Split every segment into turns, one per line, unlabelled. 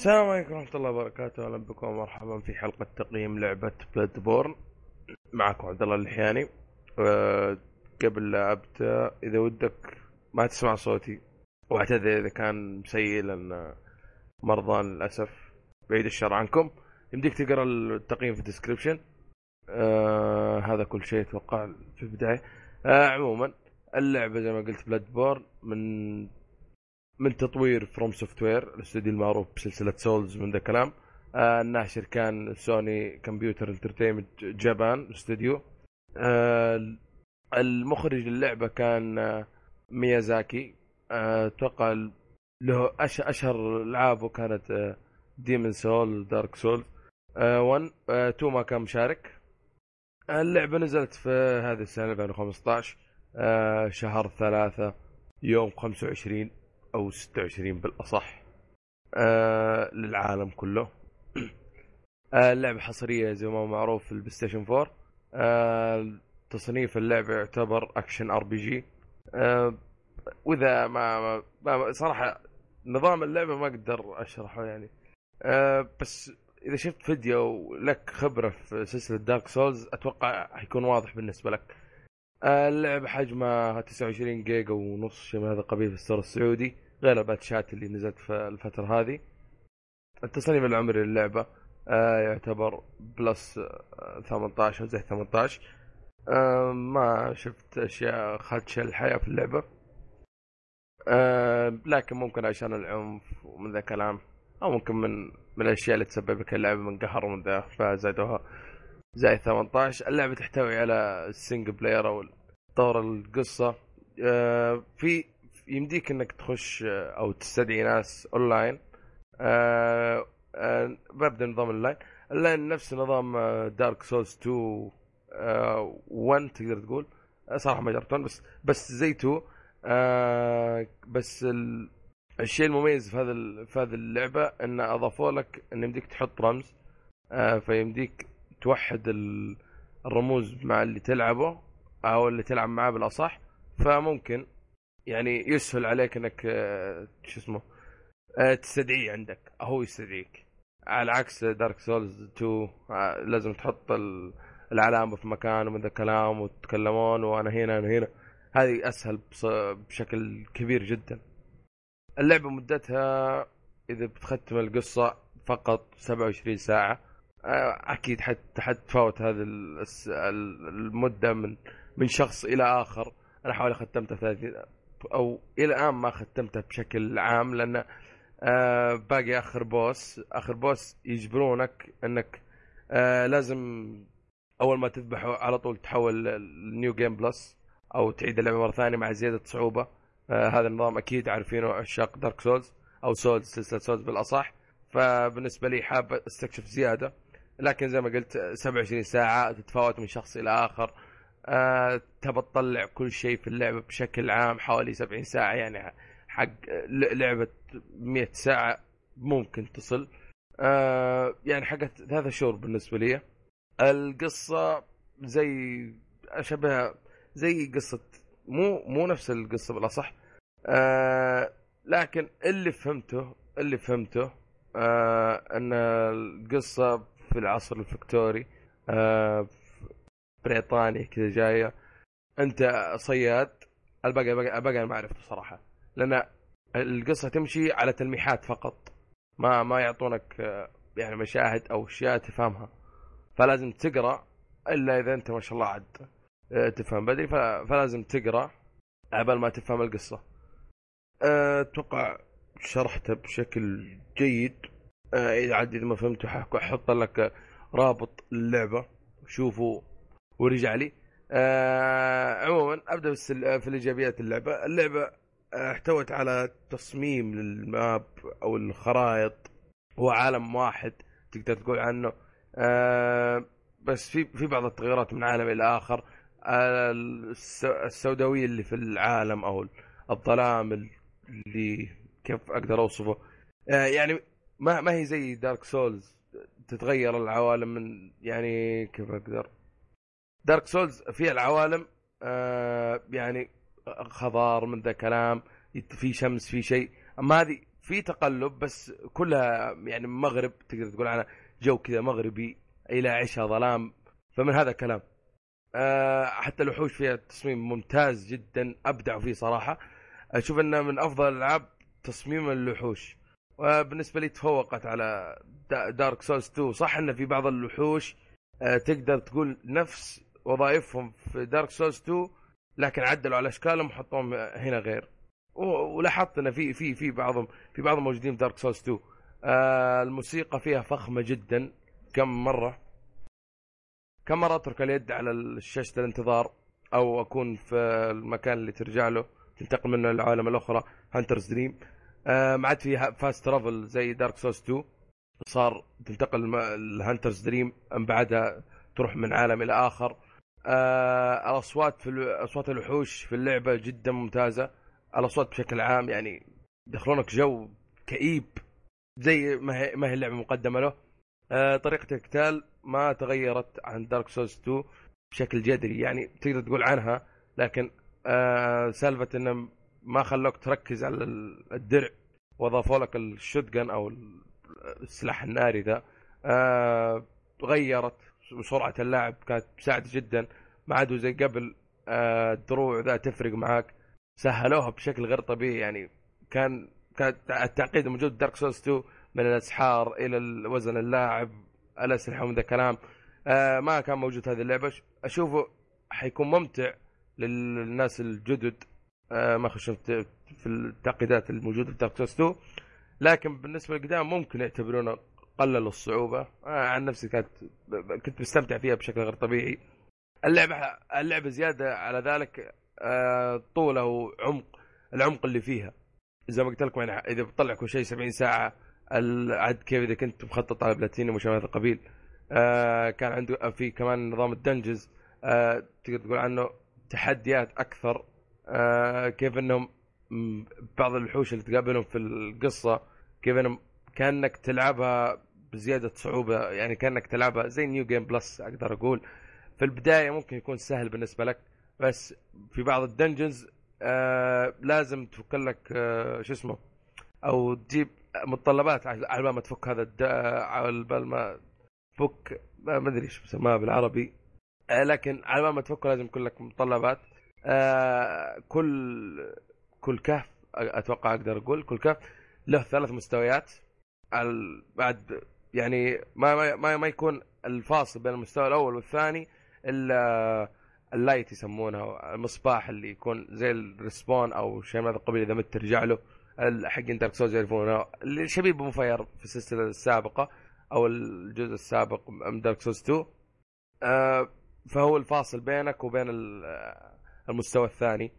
السلام عليكم ورحمة الله وبركاته، أهلا بكم ومرحبا في حلقة تقييم لعبة Bloodborne معكم عبد الله اللحياني أه قبل لا أبدأ إذا ودك ما تسمع صوتي. واعتذر إذا كان سيء لأن مرضى للأسف. بعيد الشر عنكم. يمديك تقرأ التقييم في ال description أه هذا كل شيء أتوقع في البداية. أه عموما اللعبة زي ما قلت Bloodborne من من تطوير FromSoftware الاستوديو المعروف بسلسلة Souls من ذا الكلام آه الناشر كان Sony Computer Entertainment Japan Studio آه المخرج للعبة كان آه ميازاكي. أتوقع آه له أش أشهر ألعابه كانت آه Demon Souls Dark Souls 1 2 ما كان مشارك. اللعبة نزلت في هذه السنة 2015 آه شهر ثلاثة يوم 25 أو 26 بالأصح آه للعالم كله. آه اللعبة حصرية زي ما معروف في ال PlayStation 4 آه تصنيف اللعبة يعتبر action RPG. وإذا ما, ما, ما صراحة نظام اللعبة ما أقدر أشرحه يعني. آه بس إذا شفت فيديو لك خبرة في سلسلة Dark Souls أتوقع حيكون واضح بالنسبة لك. اللعبة حجمها 29 جيجا ونص شيء من هذا القبيل في ال store السعودي غير الباتشات اللي نزلت في الفترة هذه. التصنيف العمري للعبة آه يعتبر plus آه 18 أو زي 18 آه ما شفت أشياء خادشة الحياء في اللعبة. آه لكن ممكن عشان العنف ومن ذا الكلام أو ممكن من من الأشياء اللي تسبب لك اللعبة من قهر ومن ذا فزادوها زائد 18 اللعبة تحتوي على ال single player أو طور القصة. آه في يمديك إنك تخش أو تستدعي ناس اونلاين آه آه ببدا نظام ال online ال online نفس نظام Dark Souls 2 آه 1 تقدر تقول. صراحة ما جربت one بس بس زي 2 آه بس ال... الشيء المميز في هذا في هذه اللعبة إن أضافوا لك إن يمديك تحط رمز. آه فيمديك توحد الرموز مع اللي تلعبه أو اللي تلعب معاه بالأصح فممكن يعني يسهل عليك إنك شو اسمه تستدعيه عندك هو يستدعيك. على عكس Dark Souls 2 لازم تحط العلامة في مكان ومن ذا الكلام وتتكلمون وأنا هنا أنا هنا. هذه أسهل بشكل كبير جدا. اللعبة مدتها إذا بتختم القصة فقط 27 ساعة. أكيد حتفاوت هذه المدة من من شخص إلى آخر. أنا حوالي ختمتها 30 أو إلى الآن ما ختمتها بشكل عام لأن آه باقي آخر boss. آخر boss يجبرونك إنك آه لازم أول ما تذبحه على طول تحول ال new game plus أو تعيد اللعبة مرة ثانية مع زيادة صعوبة. آه هذا النظام أكيد عارفينه عشاق Dark Souls أو Souls سلسلة Souls بالأصح. فبالنسبة لي حاب أستكشف زيادة. لكن زي ما قلت 27 ساعة تتفاوت من شخص إلى آخر. أه تبى تطلع كل شيء في اللعبة بشكل عام حوالي 70 ساعة يعني حق لعبة 100 ساعة ممكن تصل. أه يعني حقت ثلاثة شهور بالنسبة لي. القصة زي أشبه زي قصة مو مو نفس القصة بالأصح. أه لكن اللي فهمته اللي فهمته أه إن القصة في العصر الفكتوري آه بريطانيا كذا جاية. أنت صياد؟ الباقي الباقي, الباقي أنا ما عرفته صراحة. لأن القصة تمشي على تلميحات فقط. ما ما يعطونك يعني مشاهد أو أشياء تفهمها. فلازم تقرأ إلا إذا أنت ما شاء الله عاد تفهم. بدري فلازم تقرأ قبل ما تفهم القصة. أتوقع شرحته بشكل جيد. إذا عاد إذا ما فهمت أحط لك رابط اللعبة. شوفوا ورجع لي. آه عموما أبدأ في الإيجابيات اللعبة. اللعبة احتوت على تصميم للماب أو الخرائط. هو عالم واحد تقدر تقول عنه. آه بس في في بعض التغيرات من عالم إلى آخر. آه السوداوية اللي في العالم أو الظلام اللي كيف أقدر أوصفه؟ آه يعني ما ما هي زي Dark Souls تتغير العوالم من يعني كيف أقدر؟ Dark Souls في العوالم آه يعني خضار من ذا كلام في شمس في شيء. أما هذه في تقلب بس كلها يعني مغرب تقدر تقول عنها جو كذا مغربي إلى عشاء ظلام فمن هذا الكلام. أه حتى الوحوش فيها تصميم ممتاز جدا ابدعوا فيه صراحة. أشوف إنه من أفضل الالعاب تصميم الوحوش. وبالنسبة لي تفوقت على Dark Souls 2 صح إن في بعض الوحوش أه تقدر تقول نفس وظائفهم في Dark Souls 2 لكن عدلوا على أشكالهم وحطوهم هنا غير. ولاحظت إن في في في بعضهم في بعضهم موجودين في Dark Souls 2 آه الموسيقى فيها فخمة جدا. كم مرة؟ كم مرة أترك اليد على شاشه الانتظار؟ أو أكون في المكان اللي ترجع له تنتقل منه للعالم الأخرى Hunter's Dream آه ما عاد في fast travel زي Dark Souls 2 صار تنتقل ال Hunter's Dream من بعدها تروح من عالم إلى آخر. آه الأصوات في أصوات الوحوش في اللعبة جدا ممتازة. الأصوات بشكل عام يعني يدخلونك جو كئيب زي ما هي ما هي اللعبة مقدمة له. آه طريقة القتال ما تغيرت عن Dark Souls 2 بشكل جذري يعني تقدر تقول عنها لكن آه سالفة إنه ما خلوك تركز على الدرع. واضافوا لك ال shotgun أو السلاح الناري ذا. آه غيرت سرعة اللاعب كانت مساعده جدا. ما عادوا زي قبل آه الدروع ذا تفرق معاك. سهلوها بشكل غير طبيعي يعني كان كان التعقيد الموجود Dark Souls 2 من الأسحار إلى وزن اللاعب الاسلحه ومن ذا الكلام آه ما كان موجود هذه اللعبة. أشوفه حيكون ممتع للناس الجدد. آه ما خشوا في التعقيدات الموجودة في Dark Souls 2 لكن بالنسبة للقدام ممكن يعتبرونه قللوا الصعوبة. آه عن نفسي كانت كنت مستمتع فيها بشكل غير طبيعي. اللعبة اللعبة زيادة على ذلك آه طوله وعمق العمق اللي فيها. زي ما قلت لكم يعني إذا بتطلع كل شيء 70 ساعة عاد كيف إذا كنت مخطط على بلاتينيوم وشيء من هذا القبيل آه كان عنده في كمان نظام ال dungeons. آه تقدر تقول عنه تحديات أكثر. آه كيف إنهم بعض الوحوش اللي تقابلهم في القصة كيف إنهم كأنك تلعبها بزيادة صعوبة يعني كأنك تلعبها زي new game plus أقدر أقول. في البداية ممكن يكون سهل بالنسبة لك بس في بعض ال dungeons آه لازم تفك لك آه شو اسمه أو تجيب متطلبات على بال ما تفك هذا على بال ما تفك ما أدري إيش بسماها بالعربي. آه لكن على بال ما تفك لازم يكون لك متطلبات. آه كل كل كهف أتوقع أقدر أقول كل كهف له ثلاث مستويات. بعد يعني ما ما ما يكون الفاصل بين المستوى الأول والثاني إلا ال light يسمونه المصباح اللي يكون زي ال respawn أو شيء من هذا القبيل إذا مت ترجع له حقين Dark Souls يعرفونه. اللي شبيه بـ bonfire في السلسلة السابقة أو الجزء السابق من Dark Souls 2 آه فهو الفاصل بينك وبين المستوى الثاني.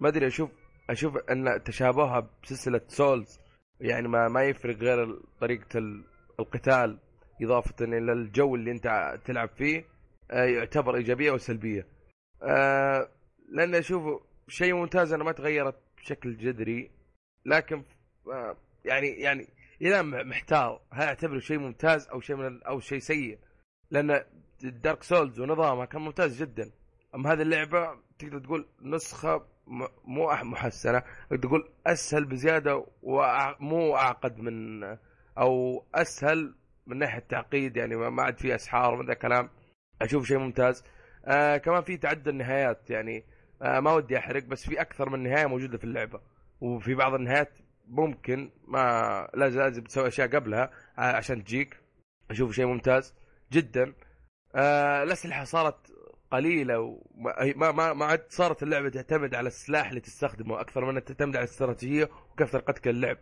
ما أدري أشوف أشوف أن تشابهها بسلسلة Souls يعني ما ما يفرق غير طريقة القتال إضافة إلى الجو اللي أنت تلعب فيه آه، يعتبر إيجابية أو سلبية. آه، لأن اشوفه شيء ممتاز انه ما تغيرت بشكل جذري لكن آه، يعني يعني إلى محتار هل أعتبره شيء ممتاز أو شيء من أو شيء سيء؟ لأن ال Dark Souls ونظامها كان ممتاز جدا. اما هذه اللعبة تقدر تقول نسخة مو محسنة تقول أسهل بزيادة ومو أعقد من أو أسهل من ناحية التعقيد يعني ما عاد في أسحار من ذا الكلام أشوف شيء ممتاز. آه كمان في تعدد النهايات يعني آه ما ودي أحرق بس في أكثر من نهاية موجودة في اللعبة. وفي بعض النهايات ممكن ما لازم لازم تسوي أشياء قبلها آه عشان تجيك. أشوف شيء ممتاز جدا. آه الأسلحة صارت قليلة وما ما ما عاد صارت اللعبة تعتمد على السلاح اللي تستخدمه أكثر من تعتمد على الاستراتيجيه وكيف طريقتك اللعب.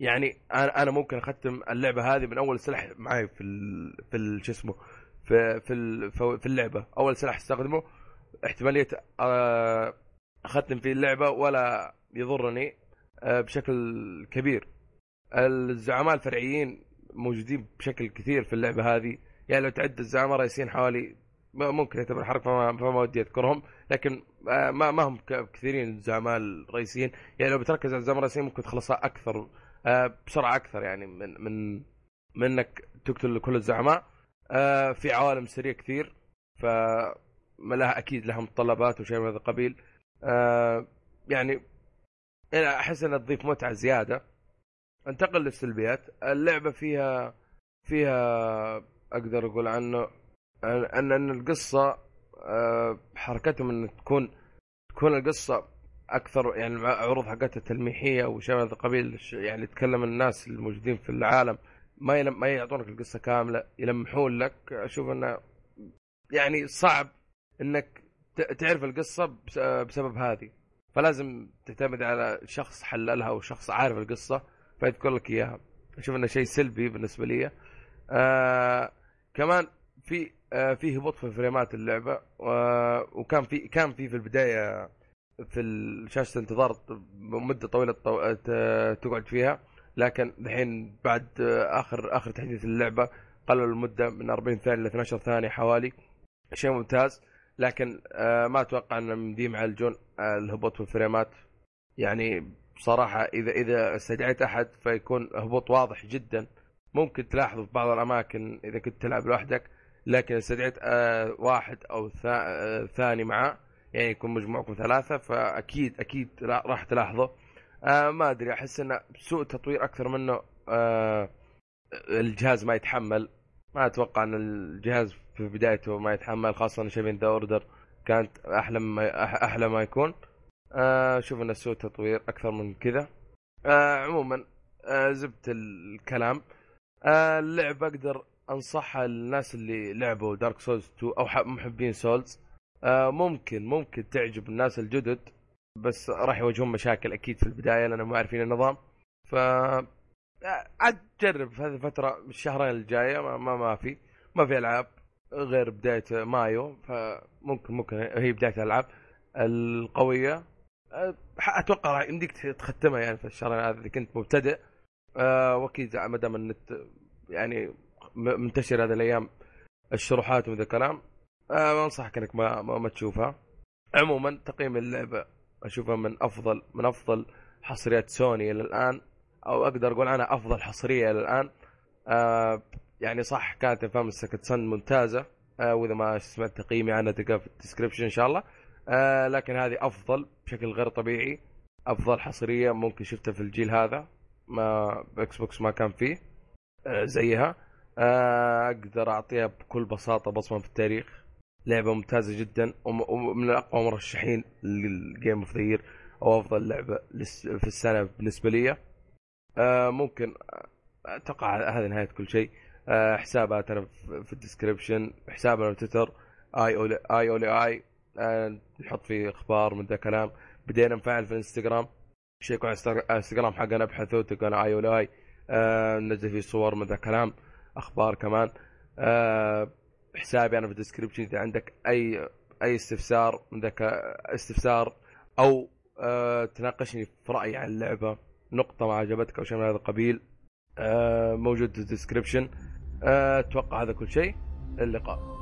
يعني أنا أنا ممكن أختم اللعبة هذه من أول سلاح معي في ال في ال شو اسمه في في في اللعبة. أول سلاح أستخدمه احتمالية آه، أختم في اللعبة ولا يضرني آه، بشكل كبير. الزعماء الفرعيين موجودين بشكل كثير في اللعبة هذه. يعني لو تعد الزعماء الرئيسيين حوالي ممكن يعتبر حرق فما, فما ودي أذكرهم. لكن آه، ما ما هم كثيرين الزعماء الرئيسيين. يعني لو بتركز على الزعماء الرئيسيين ممكن تخلصها أكثر بسرعة أكثر يعني من من من انك تقتل كل الزعماء. آه في عوالم سريه كثير ف لها أكيد لها متطلبات وشيء من هذا القبيل. آه يعني أحس إنها تضيف متعة زيادة. أنتقل للسلبيات. اللعبة فيها فيها أقدر أقول عنه ان أن القصة آه، حركتهم إن تكون تكون القصة أكثر يعني عروض حقتها تلميحيه وشيء من هذا القبيل يعني تكلم الناس الموجودين في العالم. ما يلم ما يعطونك القصة كاملة يلمحون لك. أشوف إنه يعني صعب إنك تعرف القصة بسبب هذه. فلازم تعتمد على شخص حللها وشخص عارف القصة فيذكر لك إياها. أشوف إنه شيء سلبي بالنسبة لي. آه كمان في آه في هبوط في فريمات اللعبة وكان في كان في في البداية في شاشه الانتظار مدة طويلة تقعد فيها لكن الحين بعد اخر آخر تحديث اللعبة قللوا المدة من 40 ثانية ل 12 ثانية حوالي. شيء ممتاز لكن آه، ما أتوقع ان مديم يعالجون الهبوط في الفريمات. يعني بصراحة اذا إذا استدعيت أحد فيكون هبوط واضح جدا. ممكن تلاحظه في بعض الأماكن إذا كنت تلعب لوحدك لكن استدعيت آه، واحد أو آه، ثاني معاه يعني يكون مجموعكم ثلاثة فأكيد أكيد راح تلاحظه آه ما أدري أحس انه سوء تطوير أكثر منه الجهاز ما يتحمل. ما أتوقع إن الجهاز في بدايته ما يتحمل خاصة شبين ذا أوردر كانت أحلى ما أحلى ما يكون. آه شوف انه سوء تطوير أكثر من كذا. عموما زبدة الكلام. اللعبه أقدر انصحها للناس اللي لعبوا Dark Souls 2 أو محبين Souls آه ممكن ممكن تعجب الناس الجدد بس راح يواجهون مشاكل أكيد في البداية لأنهم مو عارفين النظام. ف عاد جرب في هذه الفترة الشهرين الجاية ما, ما, ما في ما في ألعاب غير بداية مايو فممكن ممكن هي بداية الألعاب القوية. أتوقع راح يمديك تختمها يعني في الشهرين هذا إذا كنت مبتدئ. أه وأكيد ما دام النت يعني منتشر هذه الأيام الشروحات وذا الكلام. أه انصحك إنك ما, ما, ما تشوفها. عموما تقييم اللعبة أشوفها من أفضل من أفضل حصريات سوني إلى الآن أو أقدر أقول عنها أفضل حصرية إلى الآن. آه يعني صح كانت Infamous Second Son ممتازة. آه وإذا ما سمعت تقييمي عنها تلقاه في ال description إن شاء الله. آه لكن هذه أفضل بشكل غير طبيعي. أفضل حصرية ممكن شفتها في الجيل هذا ما Xbox ما كان فيه. آه زيها. آه أقدر اعطيها بكل بساطة بصمة في التاريخ. لعبة ممتازة جدا ومن أقوى مرشحين لل game of the year أو أفضل لعبة في السنة بالنسبة لي. آه ممكن أتوقع هذه نهاية كل شيء. آه حساباتنا في ال description حسابنا في تويتر. آي اولي آي أولي آي. آه نحط فيه أخبار من ذا كلام. بدينا نفعل في الإنستغرام. شيكوا على الإنستغرام حقنا ابحثوا تلقونا آي أولي آي. ننزل فيه صور من ذا كلام. أخبار كمان. آه حسابي أنا في ال description إذا عندك أي أي استفسار ذاك استفسار أو أه تناقشني في رأيي عن اللعبة نقطة ما عجبتك أو شيء من هذا القبيل أه موجود في الديسكربشن أه أتوقع هذا كل شيء. اللقاء.